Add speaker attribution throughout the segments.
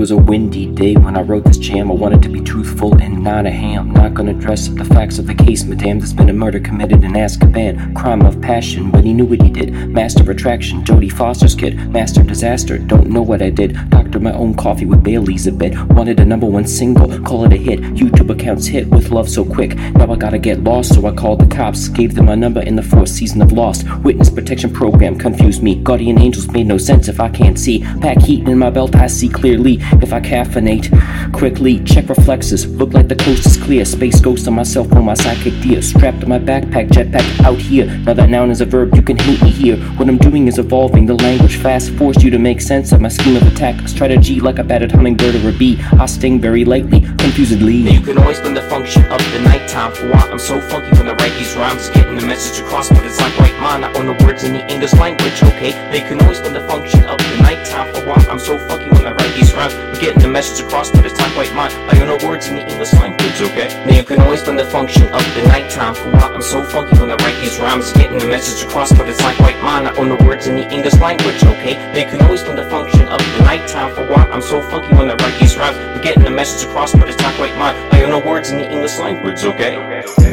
Speaker 1: It was a windy day when I wrote this jam. I wanted to be truthful and not a ham. Not gonna dress up the facts of the case, madame. There's been a murder committed in Azkaban. Crime of passion, but he knew what he did. Master of attraction, Jodie Foster's kid. Master disaster, don't know what I did. Doctor my own coffee with Bailey's a bit. Wanted a number one single, call it a hit. YouTube accounts hit with love so quick. Now I gotta get lost, so I called the cops. Gave them my number in the fourth season of Lost. Witness protection program confused me. Guardian angels made no sense if I can't see. Pack heat in my belt, I see clearly. If I caffeinate quickly, check reflexes. Look like the coast is clear. Space ghost on my cell phone, my psychic deer. Strapped to my backpack, jetpack out here. Now that noun is a verb, you can hate me here. What I'm doing is evolving the language fast. Force you to make sense of my scheme of attack. Strategy like a battered hummingbird or a bee. I sting very lightly, confusedly.
Speaker 2: Now you can always blend the function of the nighttime for why I'm so funky when I write these rhymes. Getting the message across, but it's like right mind. I own the words in the English language, okay? They can always blend the function of the nighttime for why I'm so funky when I write these rhymes. I'm getting the message across, but it's not quite mine. I own the words in the English language, okay? Now you can always blend the function of the nighttime for why I'm so funky when I write these rhymes. Getting the message across, but it's not quite mine. I own the words in the English language, okay? Now you can always blend the function nighttime for I'm so funky when I write these rhymes. I'm getting the message across, but it's not quite mine. I own the words in the English language, okay?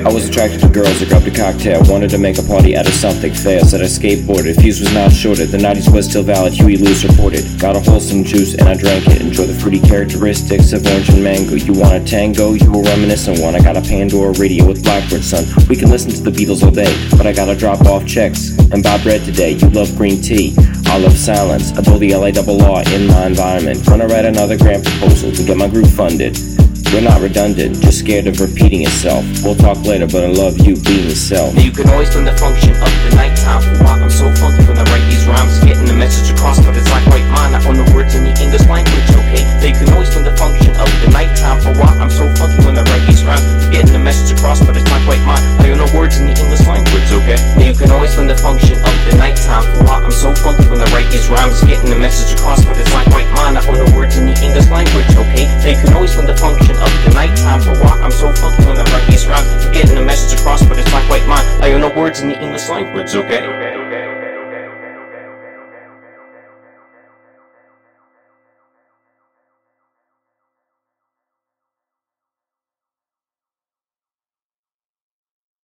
Speaker 1: I was attracted to girls that grabbed a cocktail. Wanted to make a party out of something fair. Said I skateboarded. Fuse was not shorted. The 90s was still valid. Huey Lewis reported. Got a wholesome juice and I drank it. Enjoy the fruity characteristics of orange and mango. You want a tango? You a reminiscent one. I got a Pandora radio with Blackbird, son. We can listen to the Beatles all day, but I gotta drop off checks and buy bread today. You love green tea. I love silence. I told the LA double R in my environment. Gonna write another grant proposal to get my group funded. We're not redundant, just scared of repeating itself. We'll talk later, but I love you being yourself.
Speaker 2: You can always blend the function of Getting the message across, but it's not quite mine. I own the words in the English language, okay?